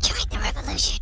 Join the revolution.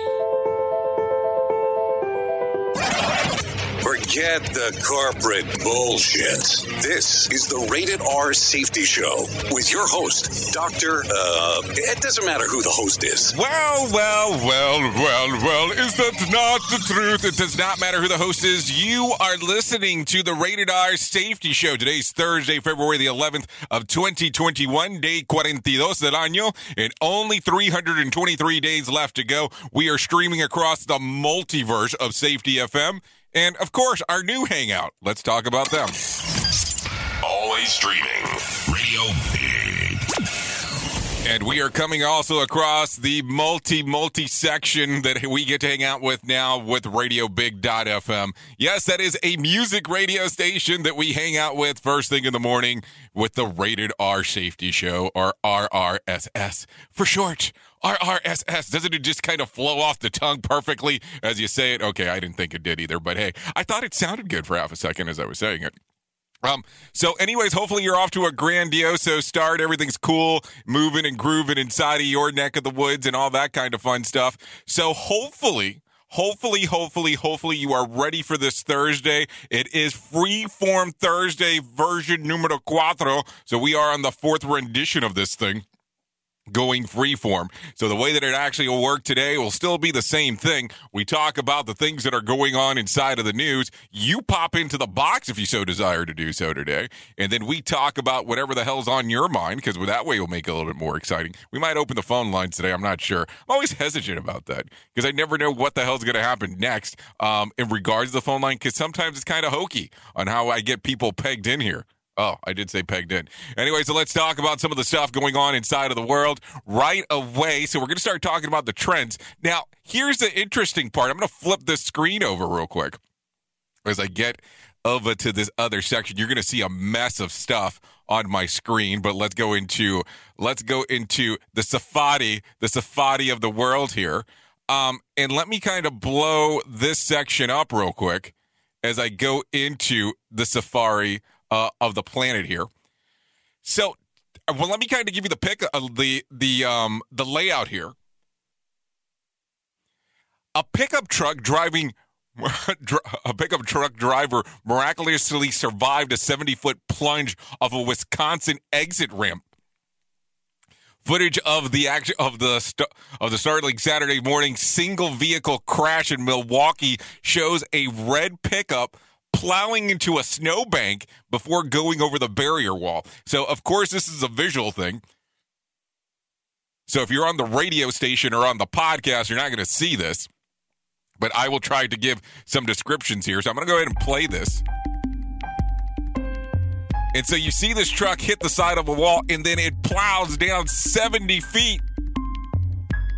Forget the corporate bullshit. This is the Rated R Safety Show with your host, Dr. Uh, it doesn't matter who the host is. Well, well, well, well, well, is that not the truth? It does not matter who the host is. You are listening to the Rated R Safety Show. Today's Thursday, February the 11th of 2021, day 42 del año, and only 323 days left to go. We are streaming across the multiverse of Safety FM. And of course, our new hangout. Let's talk about them. Always streaming. Radio Big. And we are coming also across the multi multi section that we get to hang out with now with Radio Big.fm. Yes, that is a music radio station that we hang out with first thing in the morning with the Rated R Safety Show or RRSS for short. RRSS. Doesn't it just kind of flow off the tongue perfectly as you say it? Okay, I didn't think it did either, but hey, I thought it sounded good for half a second as I was saying it. Um, so anyways, hopefully you're off to a grandioso start. Everything's cool, moving and grooving inside of your neck of the woods and all that kind of fun stuff. So hopefully, hopefully, hopefully, hopefully you are ready for this Thursday. It is Freeform Thursday version numero cuatro. So we are on the fourth rendition of this thing going freeform. So the way that it actually will work today will still be the same thing. We talk about the things that are going on inside of the news. You pop into the box if you so desire to do so today. And then we talk about whatever the hell's on your mind because that way will make it a little bit more exciting. We might open the phone lines today. I'm not sure. I'm always hesitant about that because I never know what the hell's going to happen next um, in regards to the phone line because sometimes it's kind of hokey on how I get people pegged in here. Oh, I did say pegged in. Anyway, so let's talk about some of the stuff going on inside of the world right away. So we're going to start talking about the trends. Now, here's the interesting part. I'm going to flip this screen over real quick as I get over to this other section. You're going to see a mess of stuff on my screen, but let's go into let's go into the safari, the safari of the world here. Um, and let me kind of blow this section up real quick as I go into the safari uh, of the planet here. So, uh, well, let me kind of give you the pick of the the um the layout here. A pickup truck driving a pickup truck driver miraculously survived a 70 foot plunge of a Wisconsin exit ramp. Footage of the action of the of the startling Saturday morning single vehicle crash in Milwaukee shows a red pickup plowing into a snowbank before going over the barrier wall. So, of course, this is a visual thing. So, if you're on the radio station or on the podcast, you're not going to see this. But I will try to give some descriptions here. So, I'm going to go ahead and play this. And so you see this truck hit the side of a wall and then it plows down 70 feet.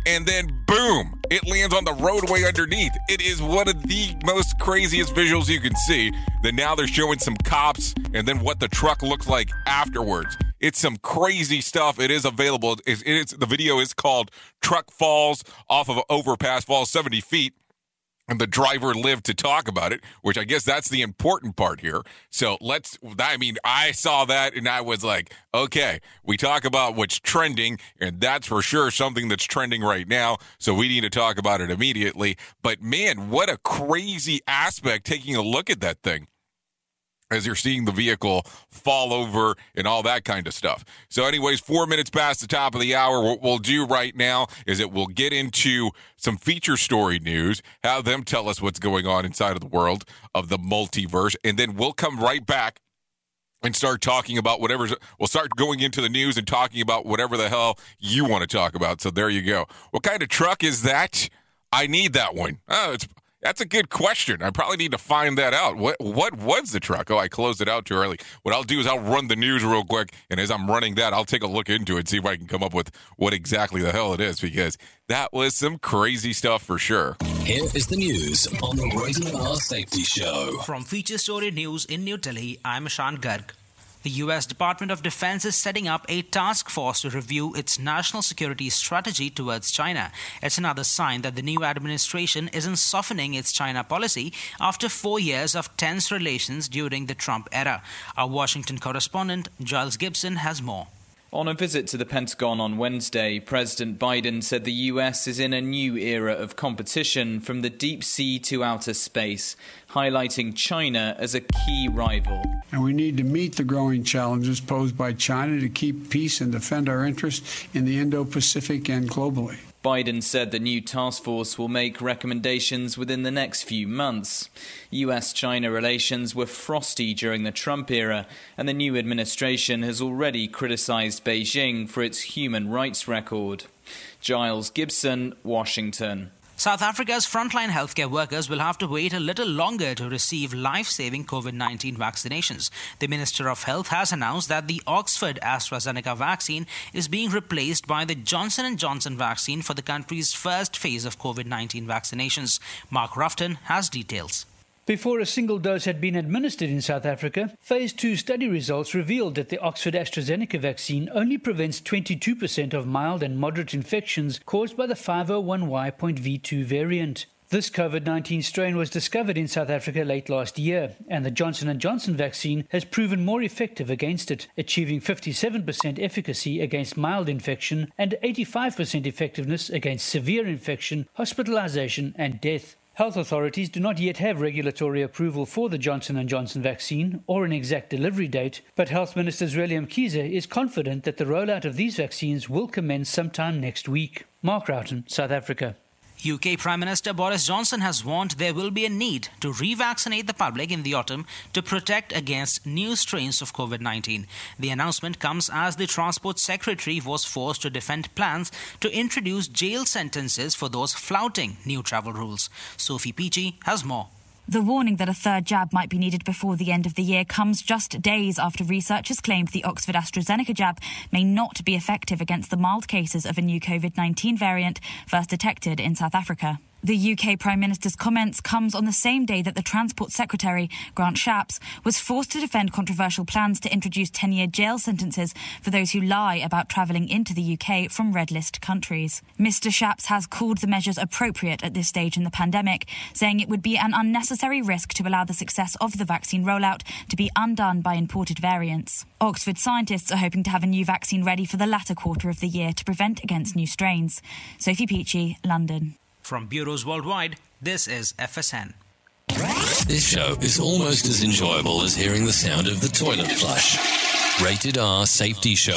And then boom, it lands on the roadway underneath. It is one of the most craziest visuals you can see. Then now they're showing some cops and then what the truck looks like afterwards. It's some crazy stuff. It is available. It's, it's the video is called "Truck Falls Off of Overpass Falls 70 Feet." And the driver lived to talk about it, which I guess that's the important part here. So let's, I mean, I saw that and I was like, okay, we talk about what's trending, and that's for sure something that's trending right now. So we need to talk about it immediately. But man, what a crazy aspect taking a look at that thing as you're seeing the vehicle fall over and all that kind of stuff. So, anyways, four minutes past the top of the hour, what we'll do right now is that we'll get into some feature story news, have them tell us what's going on inside of the world of the multiverse, and then we'll come right back and start talking about whatever's we'll start going into the news and talking about whatever the hell you want to talk about. So there you go. What kind of truck is that? I need that one. Oh it's that's a good question. I probably need to find that out. What what was the truck? Oh, I closed it out too early. What I'll do is I'll run the news real quick, and as I'm running that, I'll take a look into it, and see if I can come up with what exactly the hell it is, because that was some crazy stuff for sure. Here is the news on the Rated R Safety Show. From Feature Story News in New Delhi, I'm Ashan Garg. The U.S. Department of Defense is setting up a task force to review its national security strategy towards China. It's another sign that the new administration isn't softening its China policy after four years of tense relations during the Trump era. Our Washington correspondent, Giles Gibson, has more. On a visit to the Pentagon on Wednesday, President Biden said the US is in a new era of competition from the deep sea to outer space, highlighting China as a key rival. And we need to meet the growing challenges posed by China to keep peace and defend our interests in the Indo Pacific and globally. Biden said the new task force will make recommendations within the next few months. US China relations were frosty during the Trump era, and the new administration has already criticized Beijing for its human rights record. Giles Gibson, Washington. South Africa's frontline healthcare workers will have to wait a little longer to receive life saving COVID 19 vaccinations. The Minister of Health has announced that the Oxford AstraZeneca vaccine is being replaced by the Johnson & Johnson vaccine for the country's first phase of COVID 19 vaccinations. Mark Roughton has details. Before a single dose had been administered in South Africa, phase 2 study results revealed that the Oxford AstraZeneca vaccine only prevents 22% of mild and moderate infections caused by the 501Y.V2 variant. This COVID-19 strain was discovered in South Africa late last year, and the Johnson & Johnson vaccine has proven more effective against it, achieving 57% efficacy against mild infection and 85% effectiveness against severe infection, hospitalization and death. Health authorities do not yet have regulatory approval for the Johnson & Johnson vaccine or an exact delivery date, but Health Minister Zweli Mkhize is confident that the rollout of these vaccines will commence sometime next week. Mark Roughton, South Africa. UK Prime Minister Boris Johnson has warned there will be a need to revaccinate the public in the autumn to protect against new strains of COVID 19. The announcement comes as the Transport Secretary was forced to defend plans to introduce jail sentences for those flouting new travel rules. Sophie Peachy has more. The warning that a third jab might be needed before the end of the year comes just days after researchers claimed the Oxford AstraZeneca jab may not be effective against the mild cases of a new COVID 19 variant first detected in South Africa. The UK Prime Minister's comments comes on the same day that the Transport Secretary, Grant Shapps, was forced to defend controversial plans to introduce 10-year jail sentences for those who lie about travelling into the UK from red list countries. Mr Shapps has called the measures appropriate at this stage in the pandemic, saying it would be an unnecessary risk to allow the success of the vaccine rollout to be undone by imported variants. Oxford scientists are hoping to have a new vaccine ready for the latter quarter of the year to prevent against new strains. Sophie Peachy, London. From bureaus worldwide, this is FSN. This show is almost as enjoyable as hearing the sound of the toilet flush. Rated R Safety Show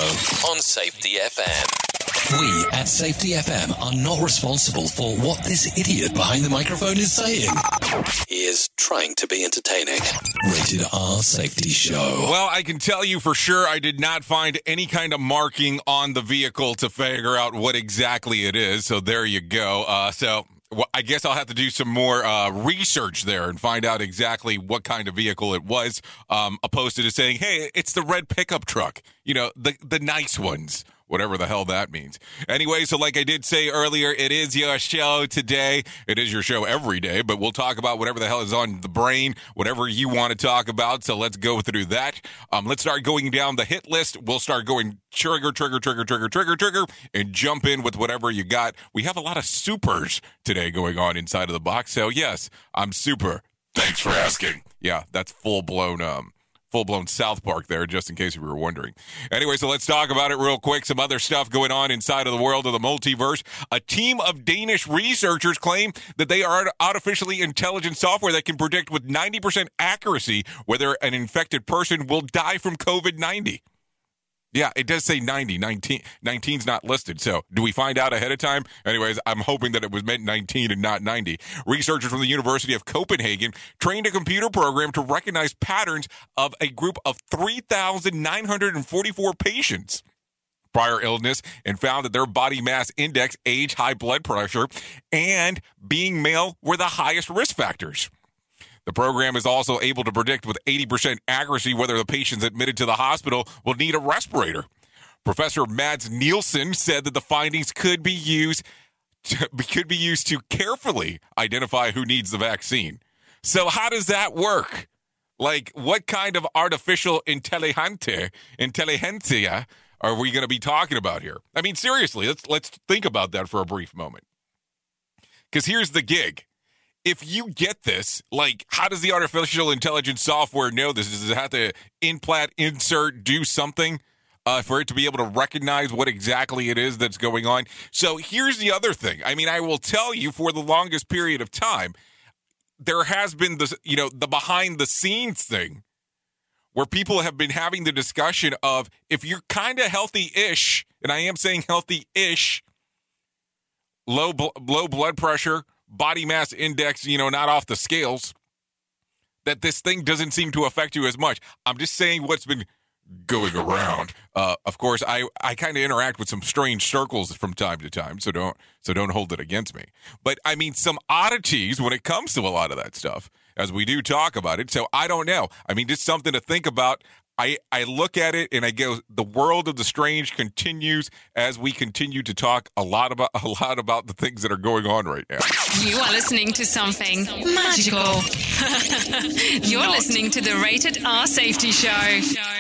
on Safety FM. We at Safety FM are not responsible for what this idiot behind the microphone is saying. He is trying to be entertaining. Rated R Safety Show. Well, I can tell you for sure I did not find any kind of marking on the vehicle to figure out what exactly it is. So there you go. Uh, so well, I guess I'll have to do some more uh, research there and find out exactly what kind of vehicle it was, um, opposed to just saying, "Hey, it's the red pickup truck." You know, the the nice ones whatever the hell that means. Anyway, so like I did say earlier, it is your show today. It is your show every day, but we'll talk about whatever the hell is on the brain, whatever you want to talk about. So let's go through that. Um, let's start going down the hit list. We'll start going trigger, trigger, trigger, trigger, trigger, trigger, and jump in with whatever you got. We have a lot of supers today going on inside of the box. So yes, I'm super. Thanks for asking. Yeah, that's full blown um full blown South Park there, just in case you were wondering. Anyway, so let's talk about it real quick. Some other stuff going on inside of the world of the multiverse. A team of Danish researchers claim that they are artificially intelligent software that can predict with 90% accuracy whether an infected person will die from COVID 90. Yeah, it does say 90. 19, 19's not listed. So, do we find out ahead of time? Anyways, I'm hoping that it was meant 19 and not 90. Researchers from the University of Copenhagen trained a computer program to recognize patterns of a group of 3,944 patients prior illness and found that their body mass index, age, high blood pressure, and being male were the highest risk factors. The program is also able to predict with 80% accuracy whether the patients admitted to the hospital will need a respirator. Professor Mads Nielsen said that the findings could be used to, could be used to carefully identify who needs the vaccine. So how does that work? Like what kind of artificial intelligente, intelligentsia are we going to be talking about here? I mean seriously, let's let's think about that for a brief moment. Cuz here's the gig if you get this, like, how does the artificial intelligence software know this? Does it have to implant, insert, do something uh, for it to be able to recognize what exactly it is that's going on? So here's the other thing. I mean, I will tell you for the longest period of time, there has been this, you know, the behind the scenes thing where people have been having the discussion of if you're kind of healthy ish, and I am saying healthy ish, low, low blood pressure, body mass index, you know, not off the scales, that this thing doesn't seem to affect you as much. I'm just saying what's been going around. Uh, of course, I, I kind of interact with some strange circles from time to time, so don't so don't hold it against me. But I mean, some oddities when it comes to a lot of that stuff, as we do talk about it. So I don't know. I mean, just something to think about. I, I look at it and I go, the world of the strange continues as we continue to talk a lot about a lot about the things that are going on right now. You are listening to something magical. You're Not. listening to the Rated R Safety Show.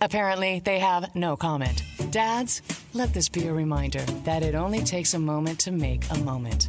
Apparently, they have no comment. Dads, let this be a reminder that it only takes a moment to make a moment.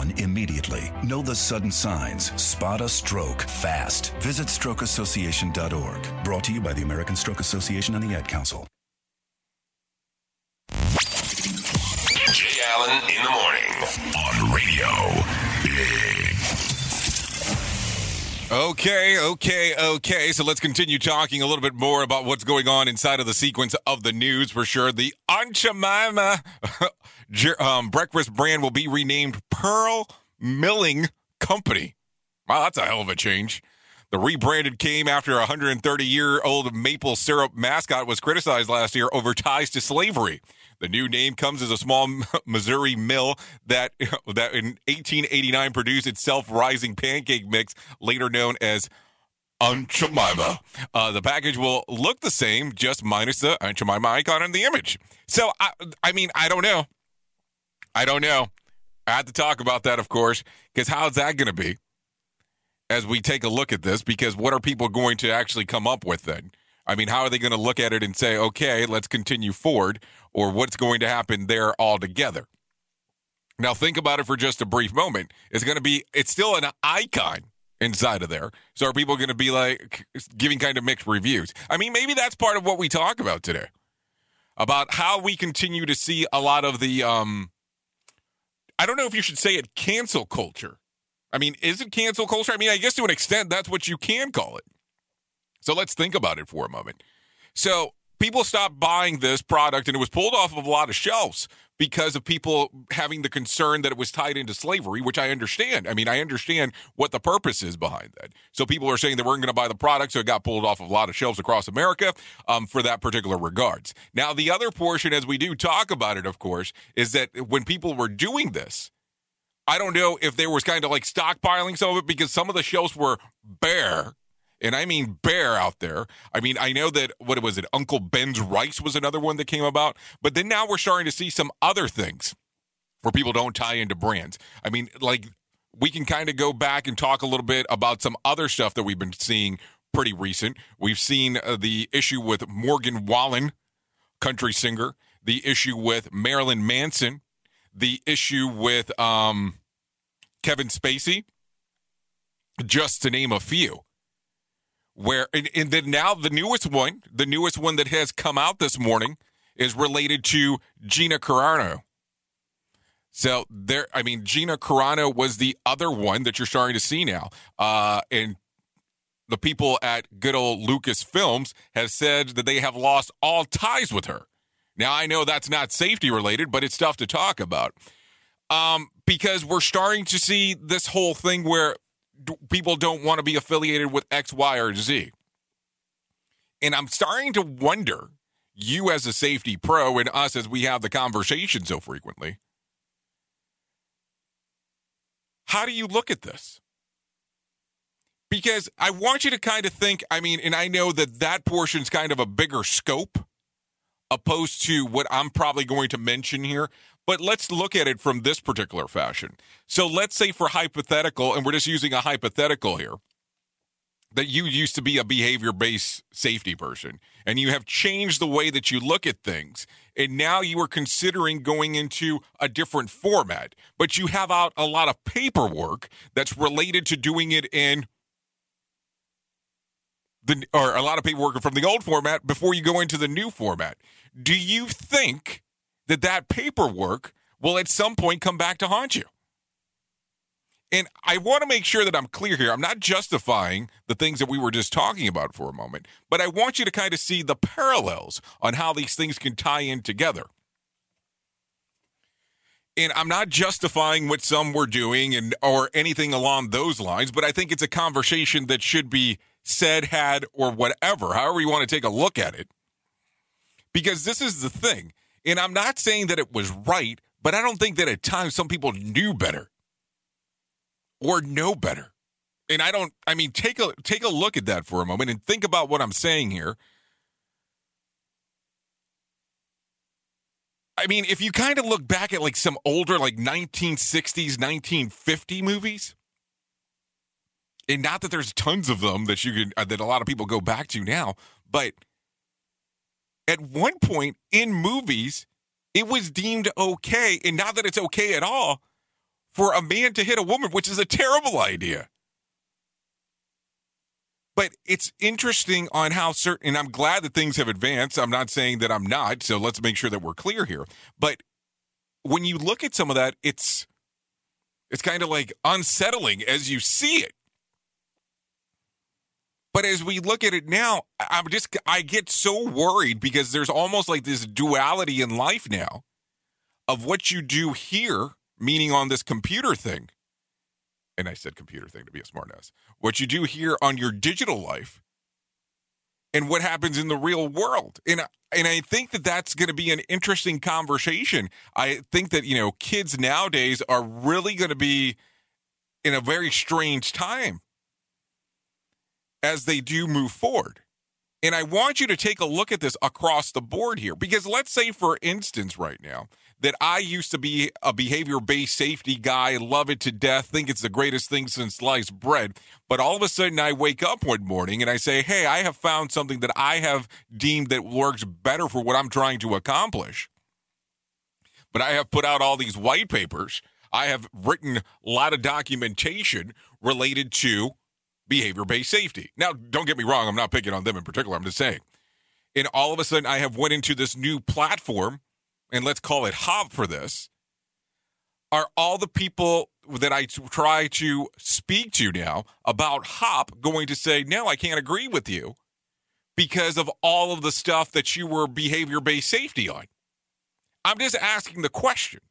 immediately. Know the sudden signs. Spot a stroke fast. Visit strokeassociation.org. Brought to you by the American Stroke Association and the Ad Council. Jay Allen in the morning on Radio. Okay, okay, okay. So let's continue talking a little bit more about what's going on inside of the sequence of the news for sure. The Aunt Jemima um, breakfast brand will be renamed Pearl Milling Company. Wow, that's a hell of a change. The rebranded came after a 130 year old maple syrup mascot was criticized last year over ties to slavery. The new name comes as a small Missouri mill that that in 1889 produced its self-rising pancake mix, later known as Aunt Jemima. Uh, the package will look the same, just minus the Aunt Jemima icon in the image. So, I, I mean, I don't know. I don't know. I had to talk about that, of course, because how's that going to be? As we take a look at this, because what are people going to actually come up with then? I mean, how are they going to look at it and say, okay, let's continue forward, or what's going to happen there altogether? Now, think about it for just a brief moment. It's going to be, it's still an icon inside of there. So are people going to be like giving kind of mixed reviews? I mean, maybe that's part of what we talk about today about how we continue to see a lot of the, um, I don't know if you should say it cancel culture. I mean, is it cancel culture? I mean, I guess to an extent, that's what you can call it. So let's think about it for a moment. So people stopped buying this product and it was pulled off of a lot of shelves because of people having the concern that it was tied into slavery, which I understand. I mean, I understand what the purpose is behind that. So people are saying they weren't going to buy the product, so it got pulled off of a lot of shelves across America um, for that particular regards. Now, the other portion, as we do talk about it, of course, is that when people were doing this, I don't know if there was kind of like stockpiling some of it because some of the shelves were bare and I mean bear out there. I mean, I know that what was it? Uncle Ben's rice was another one that came about, but then now we're starting to see some other things where people don't tie into brands. I mean, like we can kind of go back and talk a little bit about some other stuff that we've been seeing pretty recent. We've seen uh, the issue with Morgan Wallen, country singer, the issue with Marilyn Manson, the issue with um, Kevin Spacey, just to name a few where and, and then now the newest one, the newest one that has come out this morning is related to Gina Carano. So there, I mean, Gina Carano was the other one that you're starting to see now, uh, and the people at good old Lucas Films have said that they have lost all ties with her. Now I know that's not safety related, but it's tough to talk about um, because we're starting to see this whole thing where people don't want to be affiliated with X, Y, or Z. And I'm starting to wonder, you as a safety pro and us as we have the conversation so frequently, how do you look at this? Because I want you to kind of think, I mean, and I know that that portion's kind of a bigger scope opposed to what I'm probably going to mention here. But let's look at it from this particular fashion. So let's say, for hypothetical, and we're just using a hypothetical here, that you used to be a behavior based safety person and you have changed the way that you look at things. And now you are considering going into a different format, but you have out a lot of paperwork that's related to doing it in the or a lot of paperwork from the old format before you go into the new format. do you think that that paperwork will at some point come back to haunt you? And I want to make sure that I'm clear here. I'm not justifying the things that we were just talking about for a moment, but I want you to kind of see the parallels on how these things can tie in together. And I'm not justifying what some were doing and or anything along those lines, but I think it's a conversation that should be said, had, or whatever, however you want to take a look at it. Because this is the thing. And I'm not saying that it was right, but I don't think that at times some people knew better or know better. And I don't I mean take a take a look at that for a moment and think about what I'm saying here. I mean, if you kind of look back at like some older like 1960s, 1950 movies, and not that there's tons of them that you can uh, that a lot of people go back to now, but at one point in movies, it was deemed okay, and not that it's okay at all, for a man to hit a woman, which is a terrible idea. But it's interesting on how certain, and I'm glad that things have advanced. I'm not saying that I'm not, so let's make sure that we're clear here. But when you look at some of that, it's it's kind of like unsettling as you see it. But as we look at it now, I'm just I get so worried because there's almost like this duality in life now of what you do here, meaning on this computer thing. And I said computer thing to be a smartass. What you do here on your digital life and what happens in the real world. And and I think that that's going to be an interesting conversation. I think that, you know, kids nowadays are really going to be in a very strange time as they do move forward. And I want you to take a look at this across the board here because let's say, for instance, right now, that I used to be a behavior based safety guy, love it to death, think it's the greatest thing since sliced bread. But all of a sudden, I wake up one morning and I say, Hey, I have found something that I have deemed that works better for what I'm trying to accomplish. But I have put out all these white papers. I have written a lot of documentation related to behavior based safety. Now, don't get me wrong, I'm not picking on them in particular. I'm just saying. And all of a sudden, I have went into this new platform, and let's call it Hop for this. Are all the people that I try to speak to now about Hop going to say, no, I can't agree with you because of all of the stuff that you were behavior based safety on? I'm just asking the question.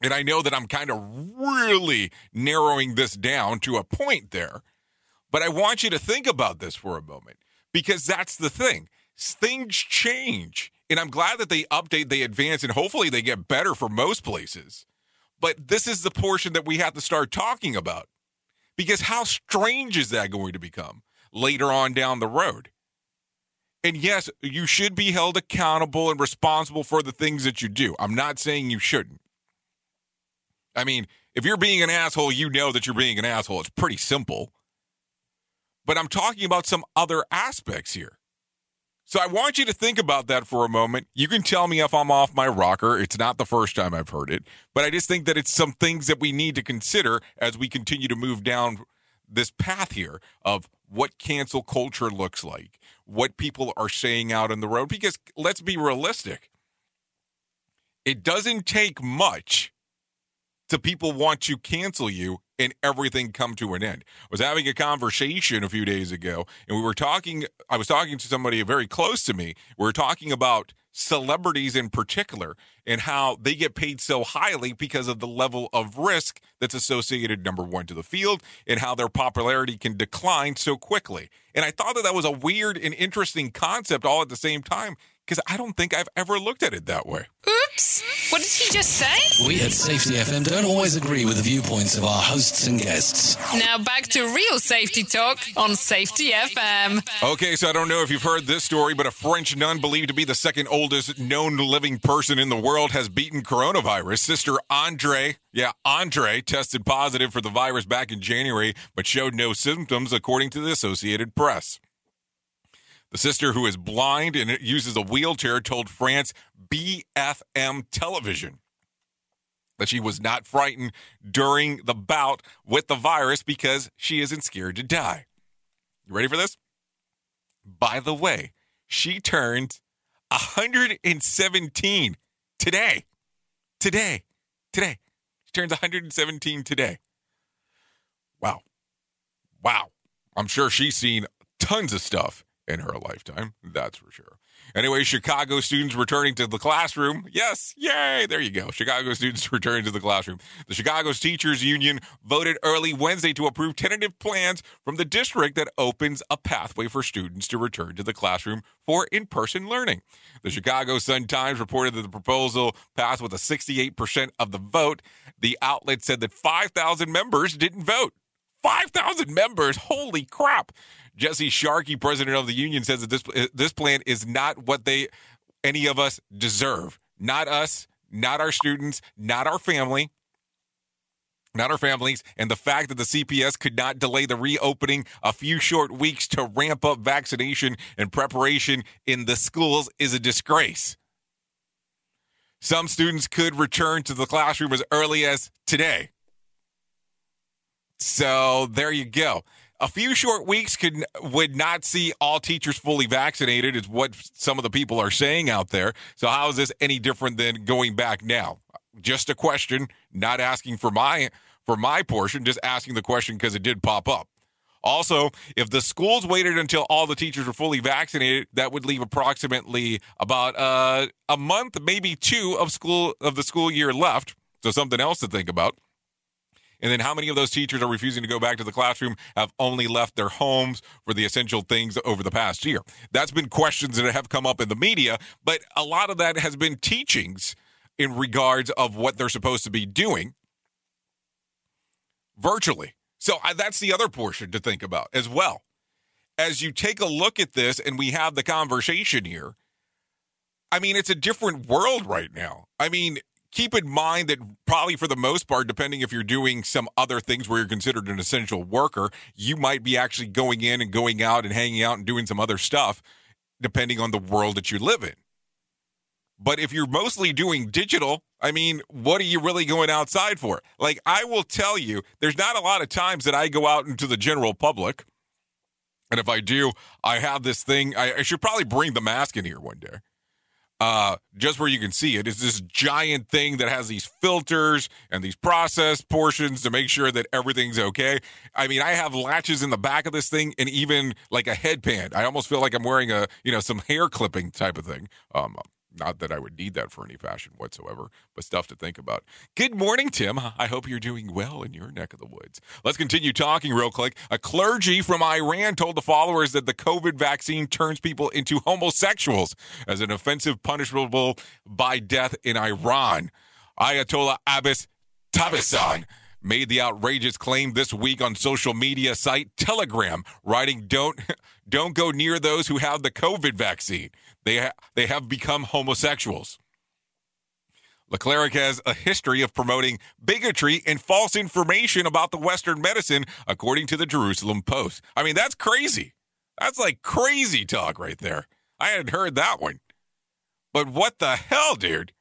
And I know that I'm kind of really narrowing this down to a point there, but I want you to think about this for a moment because that's the thing. Things change. And I'm glad that they update, they advance, and hopefully they get better for most places. But this is the portion that we have to start talking about because how strange is that going to become later on down the road? And yes, you should be held accountable and responsible for the things that you do. I'm not saying you shouldn't. I mean, if you're being an asshole, you know that you're being an asshole. It's pretty simple. But I'm talking about some other aspects here. So I want you to think about that for a moment. You can tell me if I'm off my rocker. It's not the first time I've heard it, but I just think that it's some things that we need to consider as we continue to move down this path here of what cancel culture looks like, what people are saying out on the road. Because let's be realistic, it doesn't take much to people want to cancel you and everything come to an end. I was having a conversation a few days ago and we were talking I was talking to somebody very close to me. We were talking about celebrities in particular and how they get paid so highly because of the level of risk that's associated number 1 to the field and how their popularity can decline so quickly. And I thought that that was a weird and interesting concept all at the same time because I don't think I've ever looked at it that way. Oops! What did he just say? We at Safety FM don't always agree with the viewpoints of our hosts and guests. Now back to real safety talk on Safety FM. Okay, so I don't know if you've heard this story, but a French nun believed to be the second oldest known living person in the world has beaten coronavirus. Sister Andre, yeah, Andre tested positive for the virus back in January, but showed no symptoms, according to the Associated Press. The sister, who is blind and uses a wheelchair, told France BFM television that she was not frightened during the bout with the virus because she isn't scared to die. You ready for this? By the way, she turned 117 today. Today. Today. She turns 117 today. Wow. Wow. I'm sure she's seen tons of stuff in her lifetime. That's for sure. Anyway, Chicago students returning to the classroom. Yes, yay! There you go. Chicago students returning to the classroom. The Chicago's Teachers Union voted early Wednesday to approve tentative plans from the district that opens a pathway for students to return to the classroom for in person learning. The Chicago Sun Times reported that the proposal passed with a 68% of the vote. The outlet said that 5,000 members didn't vote. 5,000 members. Holy crap. Jesse Sharkey, president of the union, says that this uh, this plan is not what they any of us deserve. Not us, not our students, not our family, not our families, and the fact that the CPS could not delay the reopening a few short weeks to ramp up vaccination and preparation in the schools is a disgrace. Some students could return to the classroom as early as today. So there you go. A few short weeks could would not see all teachers fully vaccinated, is what some of the people are saying out there. So how is this any different than going back now? Just a question, not asking for my for my portion, just asking the question because it did pop up. Also, if the schools waited until all the teachers were fully vaccinated, that would leave approximately about uh, a month, maybe two of school of the school year left. So something else to think about. And then how many of those teachers are refusing to go back to the classroom have only left their homes for the essential things over the past year? That's been questions that have come up in the media, but a lot of that has been teachings in regards of what they're supposed to be doing virtually. So I, that's the other portion to think about as well. As you take a look at this and we have the conversation here, I mean, it's a different world right now. I mean, keep in mind that probably for the most part, depending if you're doing some other things where you're considered an essential worker, you might be actually going in and going out and hanging out and doing some other stuff, depending on the world that you live in. But if you're mostly doing digital, I mean, what are you really going outside for? Like, I will tell you, there's not a lot of times that I go out into the general public. And if I do, I have this thing. I, I should probably bring the mask in here one day uh, just where you can see it is this giant thing that has these filters and these process portions to make sure that everything's okay. I mean, I have latches in the back of this thing and even like a headband. I almost feel like I'm wearing a, you know, some hair clipping type of thing. Um, not that I would need that for any fashion whatsoever, but stuff to think about. Good morning, Tim. I hope you're doing well in your neck of the woods. Let's continue talking real quick. A clergy from Iran told the followers that the COVID vaccine turns people into homosexuals as an offensive punishable by death in Iran. Ayatollah Abbas Tabasan made the outrageous claim this week on social media site Telegram, writing, "Don't don't go near those who have the COVID vaccine. They ha- they have become homosexuals." The cleric has a history of promoting bigotry and false information about the Western medicine, according to the Jerusalem Post. I mean, that's crazy. That's like crazy talk right there. I hadn't heard that one. But what the hell, dude?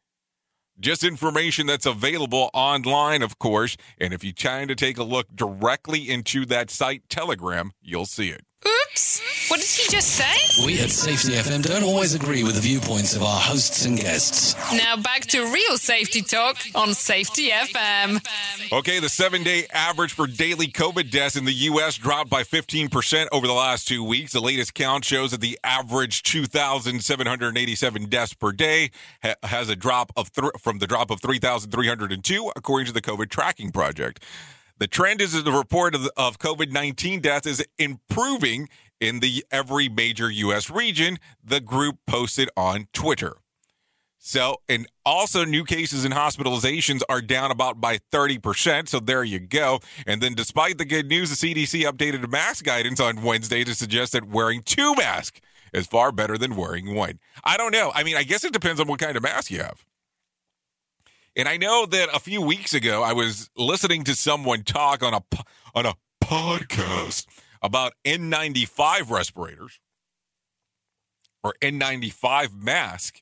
Just information that's available online, of course. And if you try to take a look directly into that site, Telegram, you'll see it. Oops. What did he just say? We at Safety FM don't always agree with the viewpoints of our hosts and guests. Now back to real safety talk on Safety FM. Okay, the seven day average for daily COVID deaths in the U.S. dropped by 15% over the last two weeks. The latest count shows that the average 2,787 deaths per day ha- has a drop of th- from the drop of 3,302, according to the COVID tracking project. The trend is the report of, of COVID 19 deaths is improving in the every major U.S. region, the group posted on Twitter. So, and also new cases and hospitalizations are down about by 30%. So there you go. And then despite the good news, the CDC updated mask guidance on Wednesday to suggest that wearing two masks is far better than wearing one. I don't know. I mean, I guess it depends on what kind of mask you have. And I know that a few weeks ago I was listening to someone talk on a on a podcast about N95 respirators or N95 mask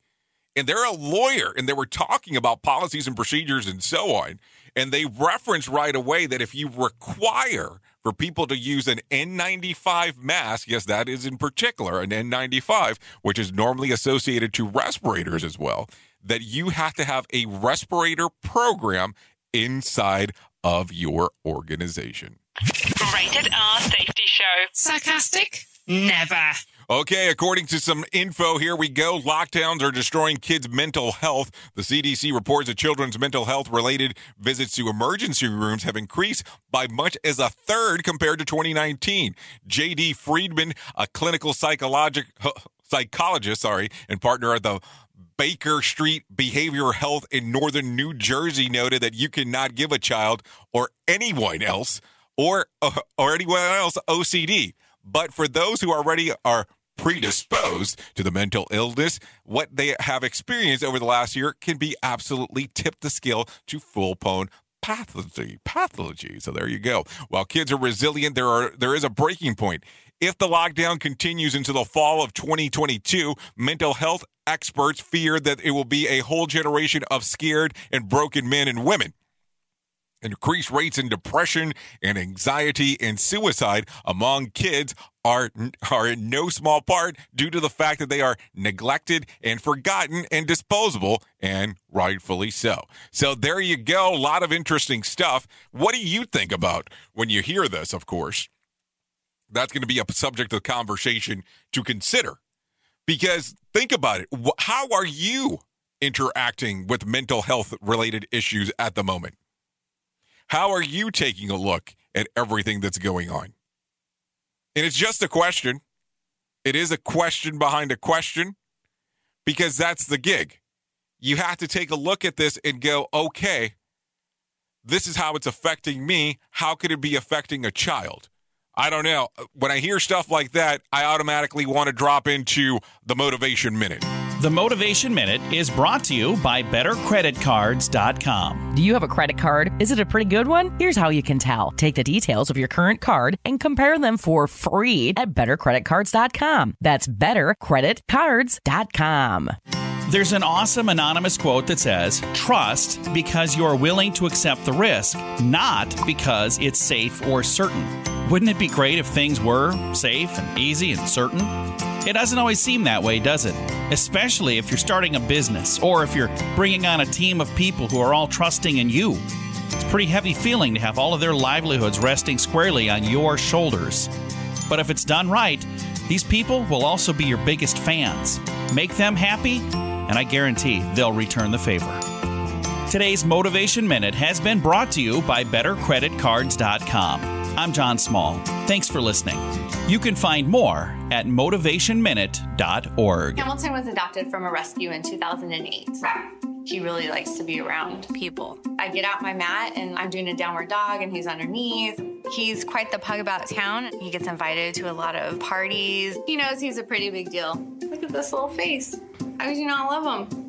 and they're a lawyer and they were talking about policies and procedures and so on and they referenced right away that if you require for people to use an N95 mask. Yes, that is in particular an N95, which is normally associated to respirators as well. That you have to have a respirator program inside of your organization. Rated R Safety Show. Sarcastic? Never. Okay, according to some info, here we go. Lockdowns are destroying kids' mental health. The CDC reports that children's mental health related visits to emergency rooms have increased by much as a third compared to 2019. JD Friedman, a clinical psychologic, psychologist, sorry, and partner at the Baker Street Behavioral Health in northern New Jersey noted that you cannot give a child or anyone else or uh, or anyone else OCD. But for those who already are predisposed to the mental illness, what they have experienced over the last year can be absolutely tip the scale to full blown pathology. Pathology. So there you go. While kids are resilient, there are there is a breaking point. If the lockdown continues into the fall of 2022, mental health experts fear that it will be a whole generation of scared and broken men and women. Increased rates in depression and anxiety and suicide among kids are are in no small part due to the fact that they are neglected and forgotten and disposable and rightfully so. So there you go, a lot of interesting stuff. What do you think about when you hear this, of course? That's going to be a subject of conversation to consider. Because think about it, how are you interacting with mental health related issues at the moment? How are you taking a look at everything that's going on? And it's just a question. It is a question behind a question because that's the gig. You have to take a look at this and go, okay, this is how it's affecting me. How could it be affecting a child? I don't know. When I hear stuff like that, I automatically want to drop into the motivation minute. The Motivation Minute is brought to you by BetterCreditCards.com. Do you have a credit card? Is it a pretty good one? Here's how you can tell. Take the details of your current card and compare them for free at BetterCreditCards.com. That's BetterCreditCards.com. There's an awesome anonymous quote that says, Trust because you are willing to accept the risk, not because it's safe or certain. Wouldn't it be great if things were safe and easy and certain? It doesn't always seem that way, does it? Especially if you're starting a business or if you're bringing on a team of people who are all trusting in you. It's a pretty heavy feeling to have all of their livelihoods resting squarely on your shoulders. But if it's done right, these people will also be your biggest fans. Make them happy, and I guarantee they'll return the favor. Today's Motivation Minute has been brought to you by BetterCreditCards.com. I'm John Small. Thanks for listening. You can find more at motivationminute.org. Hamilton was adopted from a rescue in 2008. He really likes to be around people. I get out my mat and I'm doing a downward dog and he's underneath. He's quite the pug about town. He gets invited to a lot of parties. He knows he's a pretty big deal. Look at this little face. How could you not love him?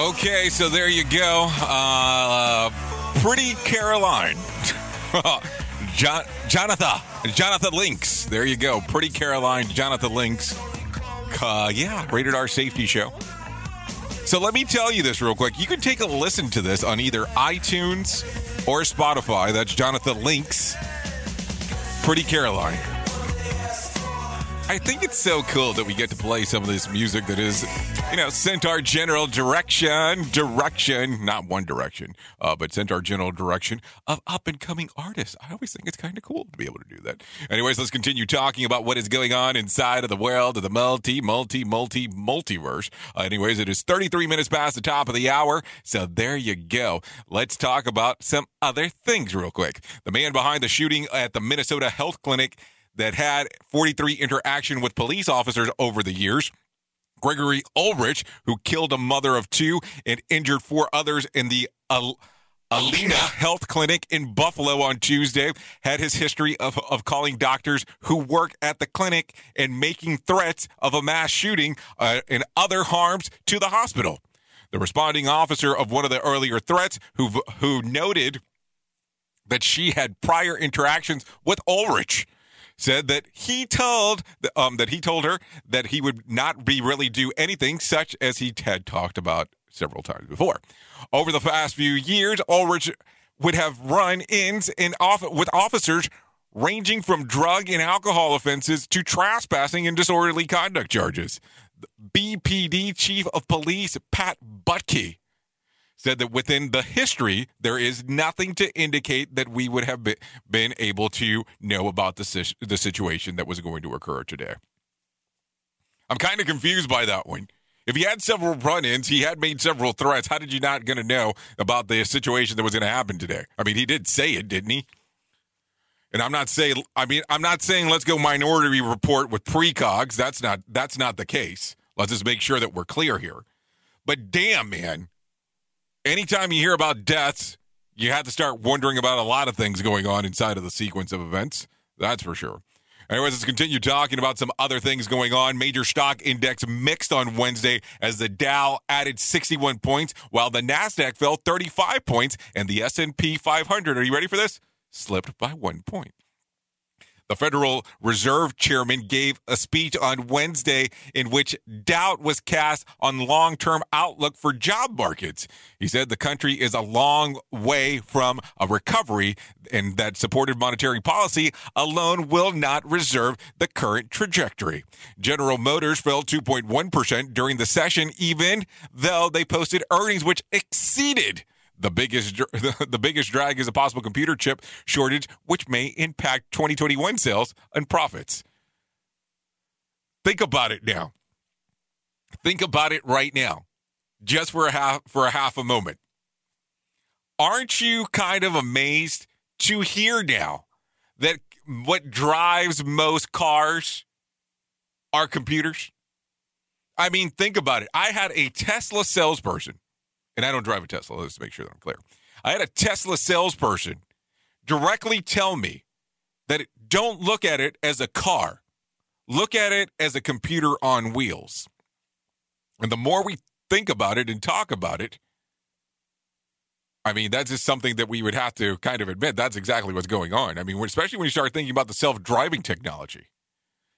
Okay, so there you go. Uh, pretty Caroline. Jonathan. Jonathan Links. There you go. Pretty Caroline. Jonathan Links. Uh, yeah, rated R safety show. So let me tell you this real quick. You can take a listen to this on either iTunes or Spotify. That's Jonathan Links. Pretty Caroline. I think it's so cool that we get to play some of this music that is, you know, sent our general direction, direction, not one direction, uh, but sent our general direction of up and coming artists. I always think it's kind of cool to be able to do that. Anyways, let's continue talking about what is going on inside of the world of the multi, multi, multi, multiverse. Uh, anyways, it is 33 minutes past the top of the hour. So there you go. Let's talk about some other things real quick. The man behind the shooting at the Minnesota Health Clinic that had 43 interaction with police officers over the years. Gregory Ulrich, who killed a mother of two and injured four others in the Al- Allina Health Clinic in Buffalo on Tuesday, had his history of, of calling doctors who work at the clinic and making threats of a mass shooting uh, and other harms to the hospital. The responding officer of one of the earlier threats, who who noted that she had prior interactions with Ulrich said that he told um, that he told her that he would not be really do anything such as he had talked about several times before. Over the past few years, Ulrich would have run-ins in off- with officers ranging from drug and alcohol offenses to trespassing and disorderly conduct charges. BPD Chief of Police Pat Budke said that within the history, there is nothing to indicate that we would have been able to know about the, the situation that was going to occur today. I'm kind of confused by that one. If he had several run-ins, he had made several threats. How did you not going to know about the situation that was going to happen today? I mean, he did say it, didn't he? And I'm not saying I mean I'm not saying let's go minority report with precogs. That's not that's not the case. Let's just make sure that we're clear here. But damn, man, anytime you hear about deaths, you have to start wondering about a lot of things going on inside of the sequence of events. That's for sure. Anyways, let's continue talking about some other things going on. Major stock index mixed on Wednesday as the Dow added 61 points, while the Nasdaq fell 35 points, and the S&P 500. Are you ready for this? Slipped by one point. The Federal Reserve chairman gave a speech on Wednesday in which doubt was cast on long-term outlook for job markets. He said the country is a long way from a recovery and that supportive monetary policy alone will not reserve the current trajectory. General Motors fell 2.1% during the session even though they posted earnings which exceeded the biggest the biggest drag is a possible computer chip shortage, which may impact 2021 sales and profits. Think about it now. Think about it right now, just for a half for a half a moment. Aren't you kind of amazed to hear now that what drives most cars are computers? I mean, think about it. I had a Tesla salesperson and I don't drive a Tesla, let's make sure that I'm clear. I had a Tesla salesperson directly tell me that don't look at it as a car, look at it as a computer on wheels. And the more we think about it and talk about it, I mean, that's just something that we would have to kind of admit. That's exactly what's going on. I mean, especially when you start thinking about the self driving technology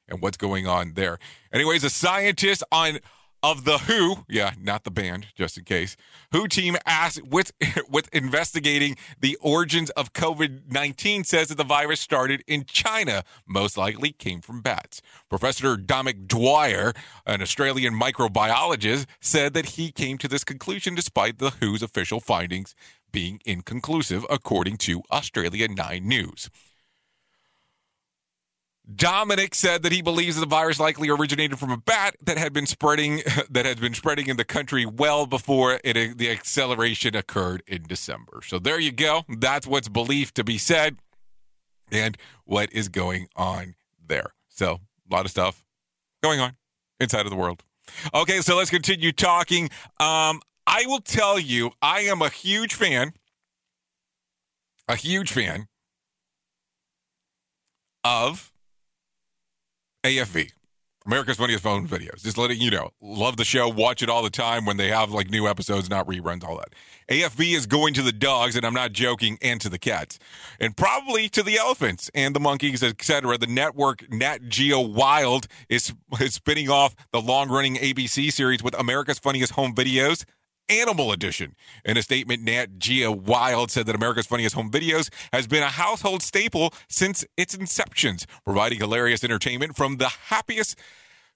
and what's going on there. Anyways, a scientist on of the Who, yeah, not the band, just in case. Who team asked with with investigating the origins of COVID nineteen says that the virus started in China, most likely came from bats. Professor Dominic Dwyer, an Australian microbiologist, said that he came to this conclusion despite the Who's official findings being inconclusive, according to Australia Nine News. Dominic said that he believes the virus likely originated from a bat that had been spreading that had been spreading in the country well before it the acceleration occurred in December. So there you go. That's what's believed to be said and what is going on there. So a lot of stuff going on inside of the world. Okay, so let's continue talking. Um, I will tell you, I am a huge fan, a huge fan of AFV, America's Funniest Phone Videos. Just letting you know. Love the show. Watch it all the time when they have like new episodes, not reruns, all that. AFV is going to the dogs, and I'm not joking, and to the cats, and probably to the elephants and the monkeys, etc. The network Nat Geo Wild is, is spinning off the long running ABC series with America's Funniest Home Videos. Animal Edition. In a statement, Nat Geo Wild said that America's Funniest Home Videos has been a household staple since its inceptions, providing hilarious entertainment from the happiest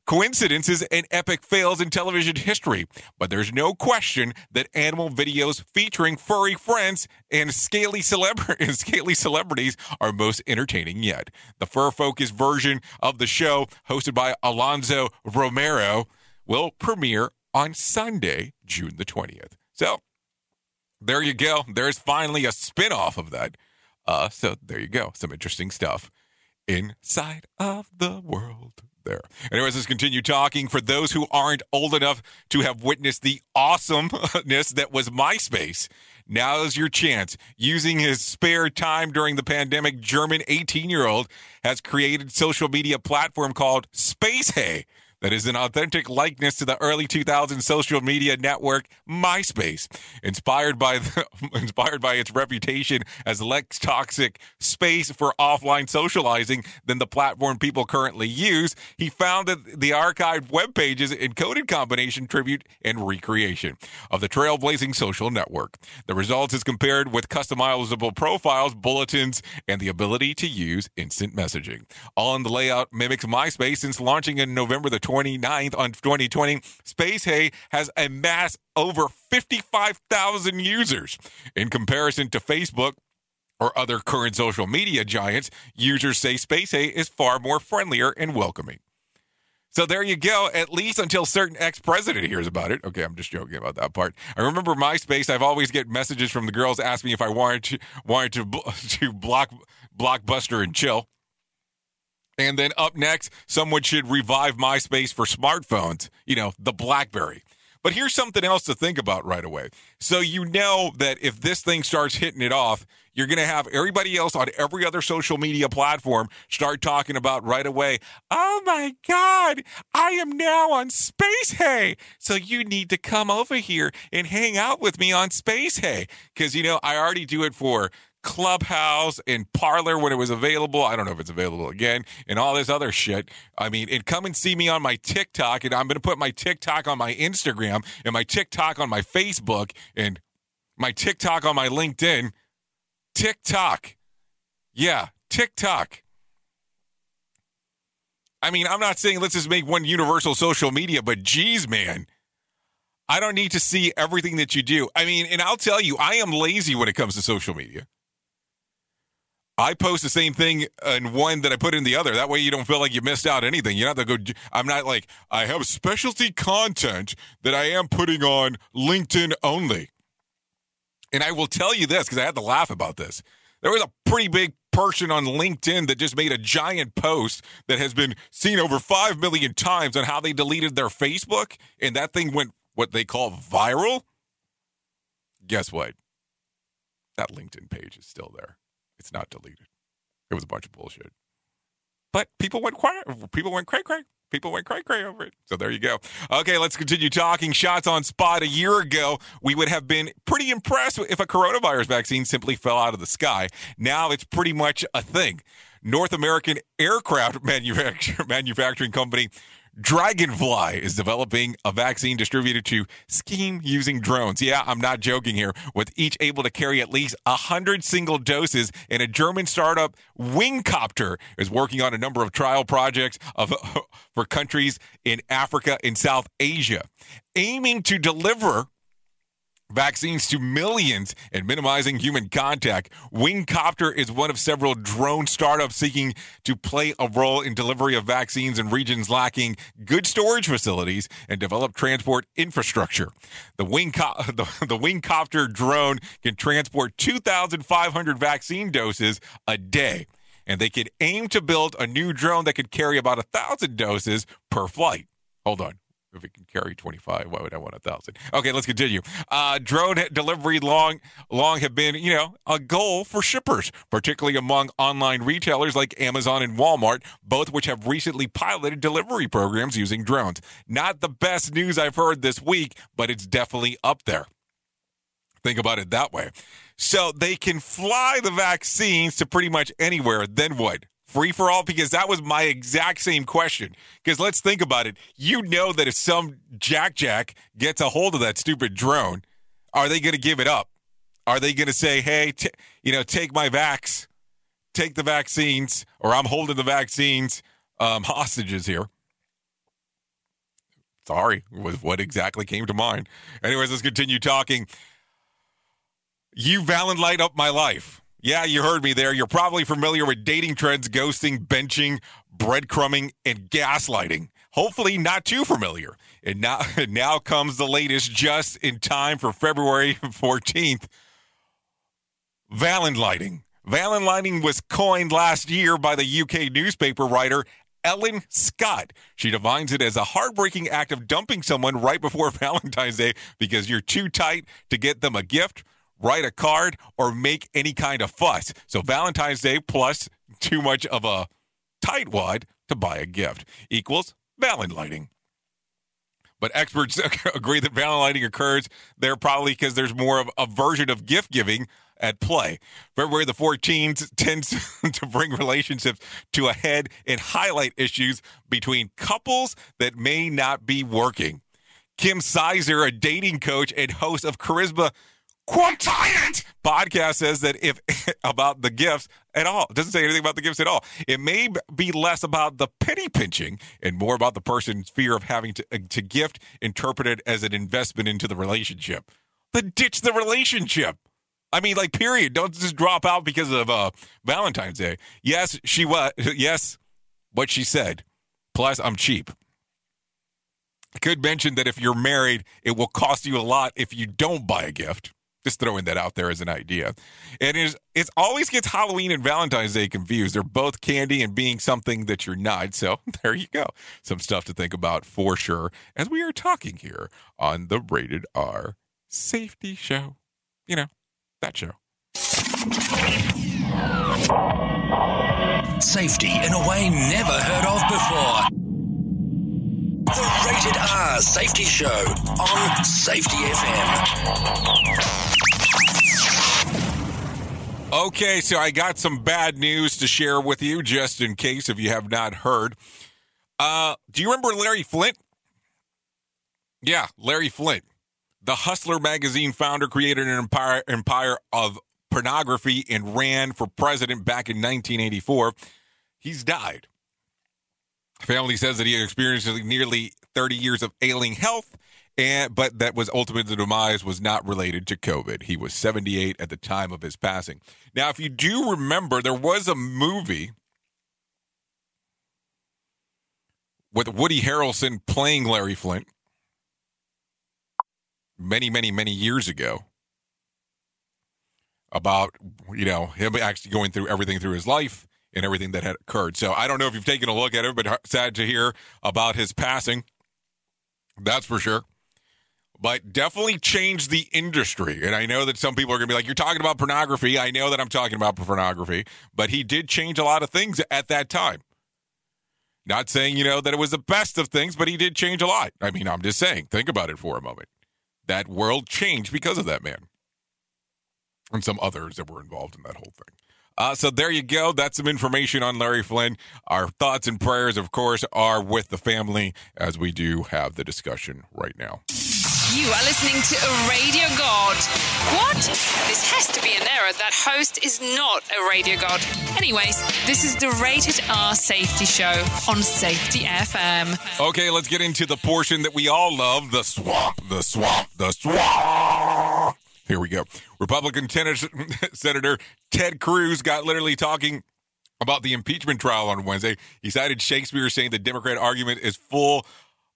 coincidences and epic fails in television history. But there's no question that animal videos featuring furry friends and scaly, celebra- scaly celebrities are most entertaining yet. The fur focused version of the show, hosted by Alonzo Romero, will premiere on Sunday, June the 20th. So there you go. There's finally a spin off of that. Uh, so there you go. Some interesting stuff inside of the world there. Anyways, let's continue talking. For those who aren't old enough to have witnessed the awesomeness that was MySpace, now is your chance. Using his spare time during the pandemic, German 18 year old has created social media platform called Space Hey that is an authentic likeness to the early 2000s social media network MySpace. Inspired by the, inspired by its reputation as less toxic space for offline socializing than the platform people currently use, he found that the archived web pages encoded combination tribute and recreation of the trailblazing social network. The results is compared with customizable profiles, bulletins, and the ability to use instant messaging. All in the layout mimics MySpace since launching in November the 29th on 2020, Space Hey has amassed over 55,000 users. In comparison to Facebook, or other current social media giants, users say Space Hey is far more friendlier and welcoming. So there you go, at least until certain ex president hears about it. Okay, I'm just joking about that part. I remember MySpace, I've always get messages from the girls asking me if I wanted to wanted to, to block blockbuster and chill. And then up next, someone should revive MySpace for smartphones, you know, the Blackberry. But here's something else to think about right away. So you know that if this thing starts hitting it off, you're going to have everybody else on every other social media platform start talking about right away, oh my God, I am now on Space Hey. So you need to come over here and hang out with me on Space Hey. Because, you know, I already do it for Clubhouse and Parler when it was available. I don't know if it's available again and all this other shit. I mean, and come and see me on my TikTok and I'm going to put my TikTok on my Instagram and my TikTok on my Facebook and my TikTok on my LinkedIn. TikTok. Yeah, TikTok. I mean, I'm not saying let's just make one universal social media, but geez, man. I don't need to see everything that you do. I mean, and I'll tell you, I am lazy when it comes to social media. I post the same thing in one that I put in the other. That way you don't feel like you missed out anything. You're not to go. I'm not like I have specialty content that I am putting on LinkedIn only. And I will tell you this because I had to laugh about this. There was a pretty big person on LinkedIn that just made a giant post that has been seen over 5 million times on how they deleted their Facebook. And that thing went what they call viral. Guess what? That LinkedIn page is still there. It's not deleted. It was a bunch of bullshit. But people went quiet. People went cray cray. People went cray cray over it. So there you go. Okay, let's continue talking. Shots on spot. A year ago, we would have been pretty impressed if a coronavirus vaccine simply fell out of the sky. Now it's pretty much a thing. North American aircraft manufacturing company Draganfly is developing a vaccine distributed to scheme using drones. Yeah, I'm not joking here. With each able to carry at least 100 single doses, and a German startup, Wingcopter, is working on a number of trial projects of, for countries in Africa and South Asia, aiming to deliver vaccines to millions and minimizing human contact. Wingcopter is one of several drone startups seeking to play a role in delivery of vaccines in regions lacking good storage facilities and develop transport infrastructure. The, Wingco- the, the Wingcopter drone can transport 2,500 vaccine doses a day, and they could aim to build a new drone that could carry about a thousand doses per flight. Hold on if it can carry 25 why would i want a thousand? Okay let's continue. Uh, drone delivery long long have been you know a goal for shippers particularly among online retailers like amazon and walmart both which have recently piloted delivery programs using drones. Not the best news i've heard this week but it's definitely up there. Think about it that way. So they can fly the vaccines to pretty much anywhere then what free for all? Because that was my exact same question. Because let's think about it. You know that if some Jack Jack gets a hold of that stupid drone, are they going to give it up? Are they going to say, hey, t- you know, take my vax, take the vaccines, or I'm holding the vaccines um, hostages here? Sorry, was what exactly came to mind. Anyways, let's continue talking. You Valen light up my life. Yeah, you heard me there. You're probably familiar with dating trends, ghosting, benching, breadcrumbing, and gaslighting. Hopefully, not too familiar. And now, now comes the latest just in time for February 14th. Valentlighting. Valentlighting was coined last year by the UK newspaper writer Ellen Scott. She defines it as a heartbreaking act of dumping someone right before Valentine's Day because you're too tight to get them a gift write a card, or make any kind of fuss. So Valentine's Day plus too much of a tightwad to buy a gift equals Valentine lighting. But experts agree that lighting occurs there probably because there's more of a version of gift giving at play. February the 14th tends to bring relationships to a head and highlight issues between couples that may not be working. Kim Sizer, a dating coach and host of Charisma Quotient podcast says that if about the gifts at all, doesn't say anything about the gifts at all. It may be less about the penny pinching and more about the person's fear of having to, uh, to gift interpreted as an investment into the relationship. Then ditch the relationship. I mean, like, period. Don't just drop out because of uh, Valentine's Day. Yes, she was. Yes, what she said. Plus, I'm cheap. I could mention that if you're married, it will cost you a lot if you don't buy a gift. Just throwing that out there as an idea. And it, is, it always gets Halloween and Valentine's Day confused. They're both candy and being something that you're not. So there you go. Some stuff to think about for sure as we are talking here on the Rated R Safety Show. You know, that show. Safety in a way never heard of before. The Rated R Safety Show on Safety FM. Okay, so I got some bad news to share with you, just in case if you have not heard. Uh, do you remember Larry Flynt? Yeah, Larry Flynt, the Hustler magazine founder, created an empire empire of pornography and ran for president back in 1984. He's died. Family says that he experienced nearly 30 years of ailing health and but that was ultimately the demise was not related to COVID. He was 78 at the time of his passing. Now, if you do remember, there was a movie with Woody Harrelson playing Larry Flynt many, many, many years ago about you know him actually going through everything through his life and everything that had occurred. So I don't know if you've taken a look at it, but sad to hear about his passing. That's for sure but definitely changed the industry. And I know that some people are going to be like, you're talking about pornography. I know that I'm talking about pornography, but he did change a lot of things at that time. Not saying, you know, that it was the best of things, but he did change a lot. I mean, I'm just saying, think about it for a moment. That world changed because of that man and some others that were involved in that whole thing. Uh, so there you go. That's some information on Larry Flynn. Our thoughts and prayers, of course, are with the family as we do have the discussion right now. You are listening to a radio god. What? This has to be an error. That host is not a radio god. Anyways, this is the Rated R Safety Show on Safety FM. Okay, let's get into the portion that we all love the swamp, the swamp, the swamp. Here we go. Republican Tennessee Senator Ted Cruz got literally talking about the impeachment trial on Wednesday. He cited Shakespeare saying the Democrat argument is full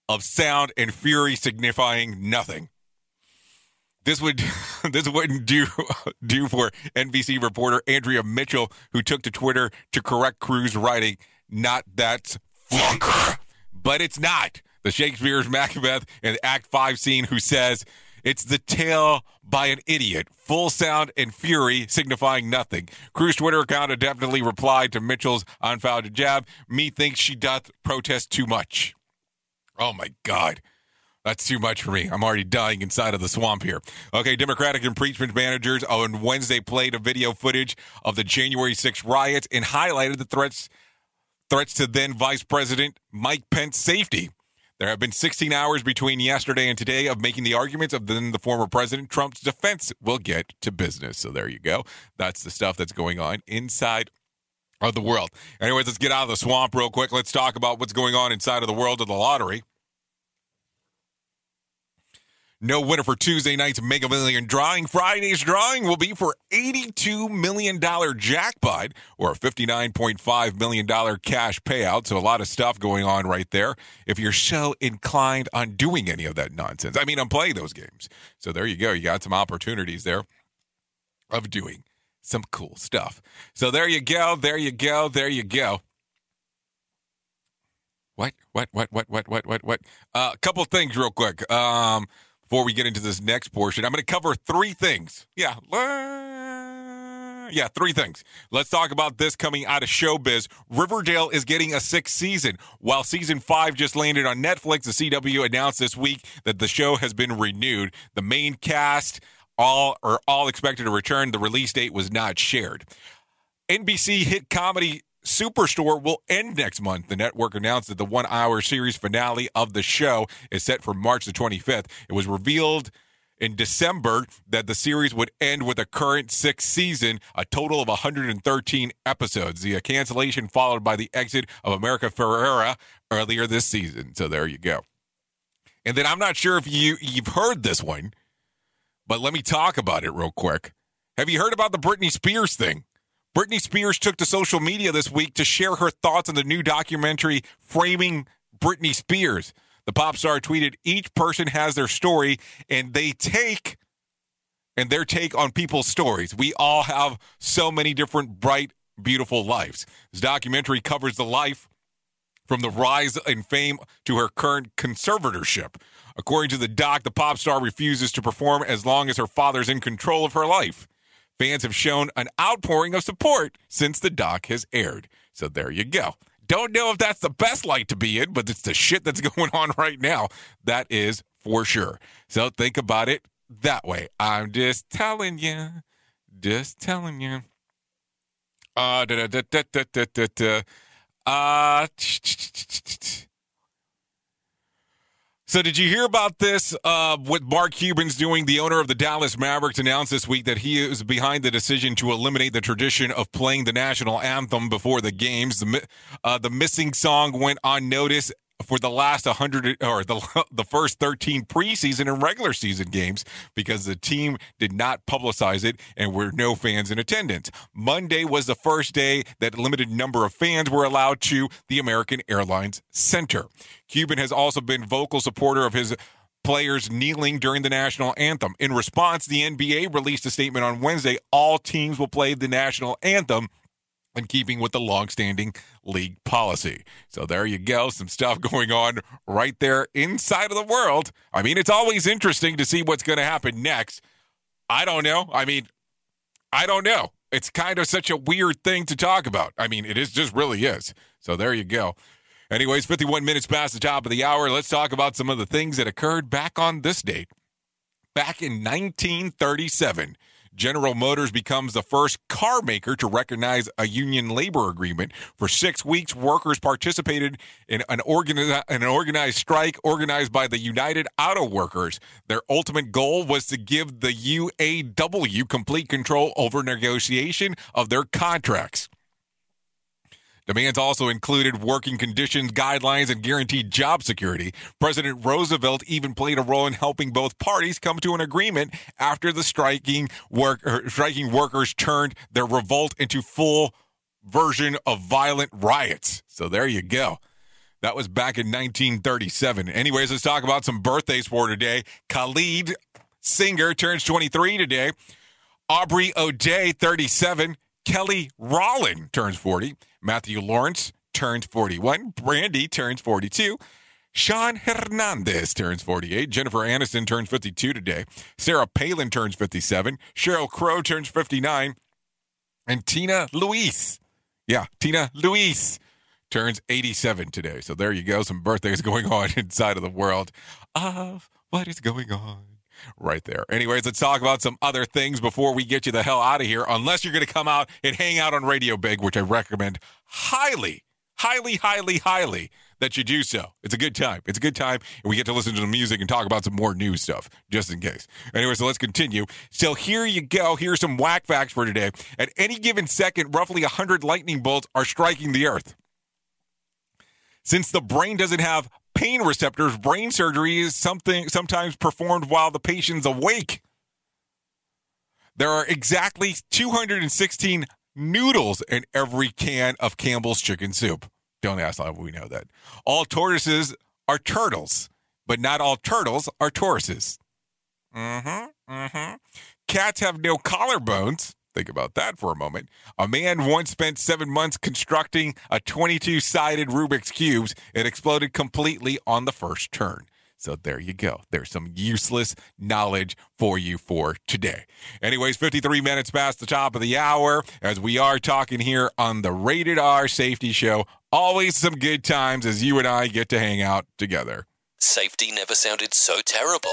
of sound and fury signifying nothing. This would this wouldn't do do for NBC reporter Andrea Mitchell, who took to Twitter to correct Cruz writing, "Not that flunker," but it's not the Shakespeare's Macbeth in Act Five scene, who says it's the tale by an idiot, full sound and fury signifying nothing. Cruz Twitter account definitely replied to Mitchell's unfounded jab. Me thinks she doth protest too much. Oh my God. That's too much for me. I'm already dying inside of the swamp here. Okay, Democratic impeachment managers on Wednesday played a video footage of the January 6 riots and highlighted the threats threats to then Vice President Mike Pence safety. There have been 16 hours between yesterday and today of making the arguments of then the former President Trump's defense. We'll get to business. So there you go. That's the stuff that's going on inside of the world. Anyways, let's get out of the swamp real quick. Let's talk about what's going on inside of the world of the lottery. No winner for Tuesday night's Mega Million drawing. Friday's drawing will be for $82 million jackpot or a $59.5 million cash payout. So a lot of stuff going on right there if you're so inclined on doing any of that nonsense. I mean, I'm playing those games. So there you go. You got some opportunities there of doing some cool stuff. So there you go. There you go. There you go. What? What? What? What? What? What? What? What? A uh, couple things real quick. Um, before we get into this next portion. I'm going to cover three things. Yeah. Yeah, three things. Let's talk about this coming out of showbiz. Riverdale is getting a sixth season. While season five just landed on Netflix, the CW announced this week that the show has been renewed. The main cast all are all expected to return. The release date was not shared. NBC hit comedy Superstore will end next month. The network announced that the one hour series finale of the show is set for March the 25th. It was revealed in December that the series would end with a current sixth season, a total of 113 episodes. The uh, cancellation followed by the exit of America Ferrera earlier this season. So there you go. And then I'm not sure if you you've heard this one, but let me talk about it real quick. Have you heard about the Britney Spears thing? Britney Spears took to social media this week to share her thoughts on the new documentary Framing Britney Spears. The pop star tweeted, Each person has their story, and they take and their take on people's stories. We all have so many different bright, beautiful lives. This documentary covers the life from the rise in fame to her current conservatorship. According to the doc, the pop star refuses to perform as long as her father's in control of her life. Fans have shown an outpouring of support since the doc has aired. So there you go. Don't know if that's the best light to be in, but it's the shit that's going on right now. That is for sure. So think about it that way. I'm just telling you. Just telling you. Uh. Uh, so, did you hear about this? Uh, what Mark Cuban's doing? The owner of the Dallas Mavericks announced this week that he is behind the decision to eliminate the tradition of playing the national anthem before the games. The, uh, the missing song went unnoticed for the last 100 or the the first 13 preseason and regular season games because the team did not publicize it and were no fans in attendance. Monday was the first day that a limited number of fans were allowed to the American Airlines Center. Cuban has also been vocal supporter of his players kneeling during the national anthem. In response, the NBA released a statement on Wednesday all teams will play the national anthem in keeping with the longstanding league policy. So there you go, some stuff going on right there inside of the world. I mean, it's always interesting to see what's going to happen next. I don't know. I mean, I don't know. It's kind of such a weird thing to talk about. I mean, it is just really is. So there you go. Anyways, 51 minutes past the top of the hour. Let's talk about some of the things that occurred back on this date. Back in 1937, General Motors becomes the first car maker to recognize a union labor agreement. For six weeks, workers participated in an, organi- an organized strike organized by the United Auto Workers. Their ultimate goal was to give the UAW complete control over negotiation of their contracts. Demands also included working conditions, guidelines, and guaranteed job security. President Roosevelt even played a role in helping both parties come to an agreement after the striking work er, striking workers turned their revolt into full version of violent riots. So there you go. That was back in 1937. Anyways, let's talk about some birthdays for today. Khalid Singer turns 23 today. Aubrey O'Day, 37. Kelly Rowland turns 40. Matthew Lawrence turns 41. Brandy turns 42. Sean Hernandez turns 48. Jennifer Aniston turns 52 today. Sarah Palin turns 57. Sheryl Crow turns 59. And Tina Louise. Yeah, Tina Louise turns 87 today. So there you go. Some birthdays going on inside of the world of what is going on right there. Anyways, let's talk about some other things before we get you the hell out of here. Unless you're going to come out and hang out on Radio Big, which I recommend highly, highly, highly, highly that you do so. It's a good time. It's a good time, and we get to listen to the music and talk about some more new stuff, just in case. Anyway, so let's continue. So here you go. Here's some whack facts for today. At any given second, roughly 100 lightning bolts are striking the earth. Since the brain doesn't have pain receptors, brain surgery is something sometimes performed while the patient's awake. There are exactly 216 noodles in every can of Campbell's chicken soup. Don't ask how we know that. All tortoises are turtles, but not all turtles are tortoises. Mm-hmm. Mm-hmm. Cats have no collarbones. Think about that for a moment. A man once spent seven months constructing a 22 sided Rubik's Cubes. It exploded completely on the first turn. So there you go. There's some useless knowledge for you for today. Anyways, 53 minutes past the top of the hour as we are talking here on the Rated R Safety Show. Always some good times as you and I get to hang out together. Safety never sounded so terrible.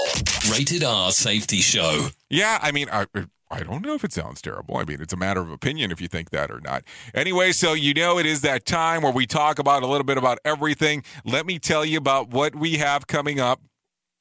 Rated R Safety Show. Yeah, I mean, I, I don't know if it sounds terrible. I mean, it's a matter of opinion if you think that or not. Anyway, so you know it is that time where we talk about a little bit about everything. Let me tell you about what we have coming up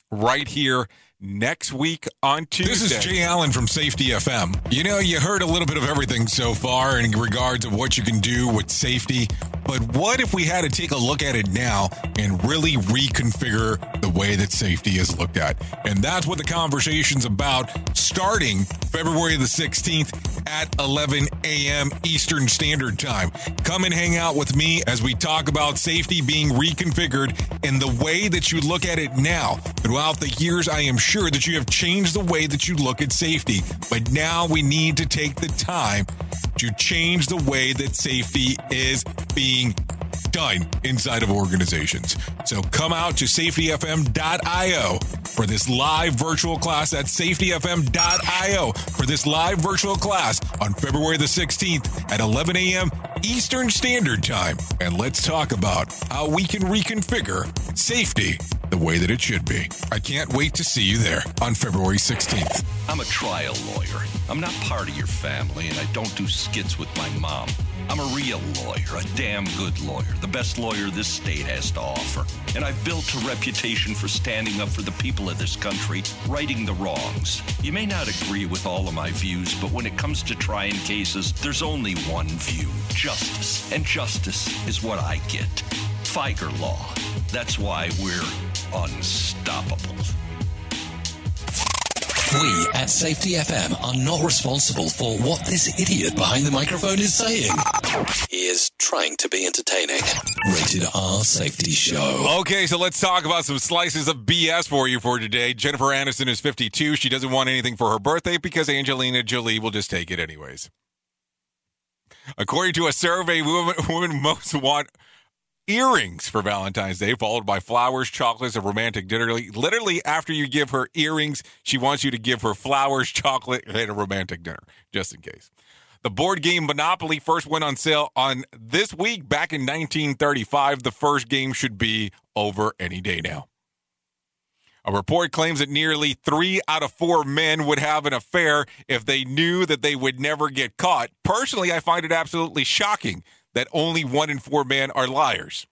right here next week on Tuesday. This is Jay Allen from Safety FM. You know, you heard a little bit of everything so far in regards of what you can do with safety, but what if we had to take a look at it now and really reconfigure the way that safety is looked at? And that's what the conversation's about starting February the 16th at 11 a.m. Eastern Standard Time. Come and hang out with me as we talk about safety being reconfigured in the way that you look at it now. Throughout the years, I am sure that you have changed the way that you look at safety, but now we need to take the time to change the way that safety is being done inside of organizations. So come out to safetyfm.io for this live virtual class at safetyfm.io for this live virtual class on February the 16th at 11 a.m. Eastern Standard Time. And let's talk about how we can reconfigure safety the way that it should be. I can't wait to see you there on February 16th. I'm a trial lawyer. I'm not part of your family, and I don't do skits with my mom. I'm a real lawyer, a damn good lawyer, the best lawyer this state has to offer. And I've built a reputation for standing up for the people of this country, righting the wrongs. You may not agree with all of my views, but when it comes to trying cases, there's only one view justice. And justice is what I get. Fieger law. That's why we're unstoppable. We at Safety FM are not responsible for what this idiot behind the microphone is saying. He is trying to be entertaining. Rated R Safety Show. Okay, so let's talk about some slices of BS for you for today. Jennifer Aniston is 52. She doesn't want anything for her birthday because Angelina Jolie will just take it anyways. According to a survey, women, women most want earrings for Valentine's Day, followed by flowers, chocolates, a romantic dinner. Literally, after you give her earrings, she wants you to give her flowers, chocolate, and a romantic dinner, just in case. The board game Monopoly first went on sale on this week back in 1935. The first game should be over any day now. A report claims that nearly three out of four men would have an affair if they knew that they would never get caught. Personally, I find it absolutely shocking that only one in four men are liars.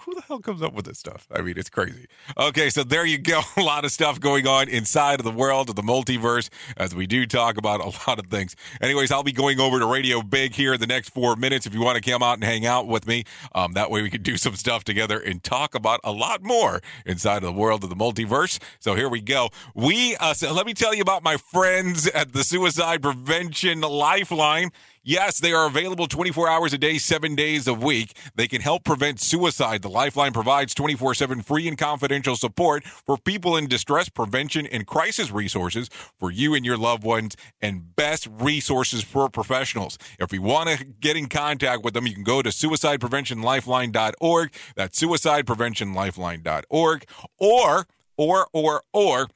Who the hell comes up with this stuff? I mean, it's crazy. Okay, so there you go. A lot of stuff going on inside of the world of the multiverse as we do talk about a lot of things. Anyways, I'll be going over to Radio Big here in the next four minutes. If you want to come out and hang out with me, um, that way we can do some stuff together and talk about a lot more inside of the world of the multiverse. So here we go. We uh, so let me tell you about my friends at the Suicide Prevention Lifeline. Yes, they are available 24 hours a day, seven days a week. They can help prevent suicide. The Lifeline provides 24 7 free and confidential support for people in distress, prevention, and crisis resources for you and your loved ones, and best resources for professionals. If you want to get in contact with them, you can go to suicidepreventionlifeline.org. That's suicidepreventionlifeline.org. Or, or, or, or,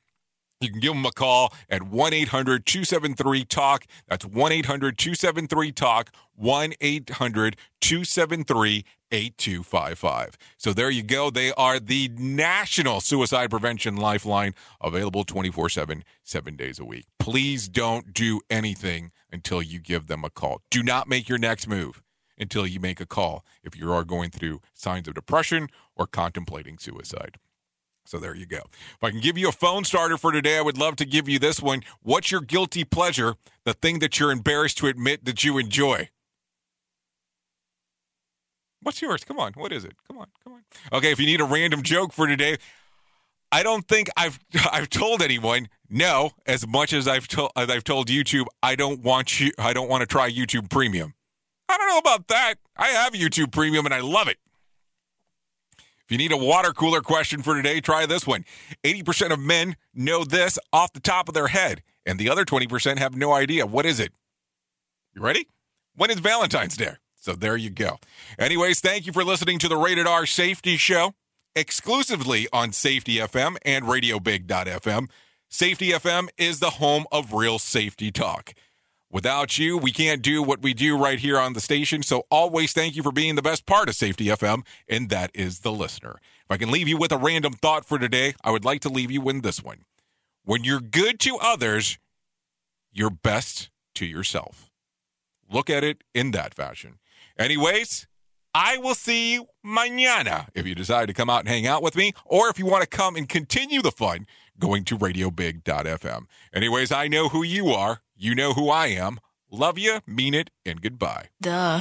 you can give them a call at 1 800 273 TALK. That's 1 800 273 TALK, 1 800 273 8255. So there you go. They are the National Suicide Prevention Lifeline, available 24 7, seven days a week. Please don't do anything until you give them a call. Do not make your next move until you make a call if you are going through signs of depression or contemplating suicide. So there you go. If I can give you a phone starter for today, I would love to give you this one. What's your guilty pleasure? The thing that you're embarrassed to admit that you enjoy. What's yours? Come on. What is it? Come on. Come on. Okay, if you need a random joke for today, I don't think I've I've told anyone no as much as I've told as I've told YouTube I don't want you I don't want to try YouTube Premium. I don't know about that. I have YouTube Premium and I love it. If you need a water cooler question for today, try this one. 80% of men know this off the top of their head, and the other 20% have no idea. What is it? You ready? When is Valentine's Day? So there you go. Anyways, thank you for listening to the Rated R Safety Show exclusively on Safety FM and RadioBig.fm. Safety FM is the home of real safety talk. Without you, we can't do what we do right here on the station. So always thank you for being the best part of Safety FM, and that is the listener. If I can leave you with a random thought for today, I would like to leave you with this one. When you're good to others, you're best to yourself. Look at it in that fashion. Anyways, I will see you mañana if you decide to come out and hang out with me, or if you want to come and continue the fun going to radiobig.fm. Anyways, I know who you are. You know who I am. Love you, mean it, and goodbye. Duh.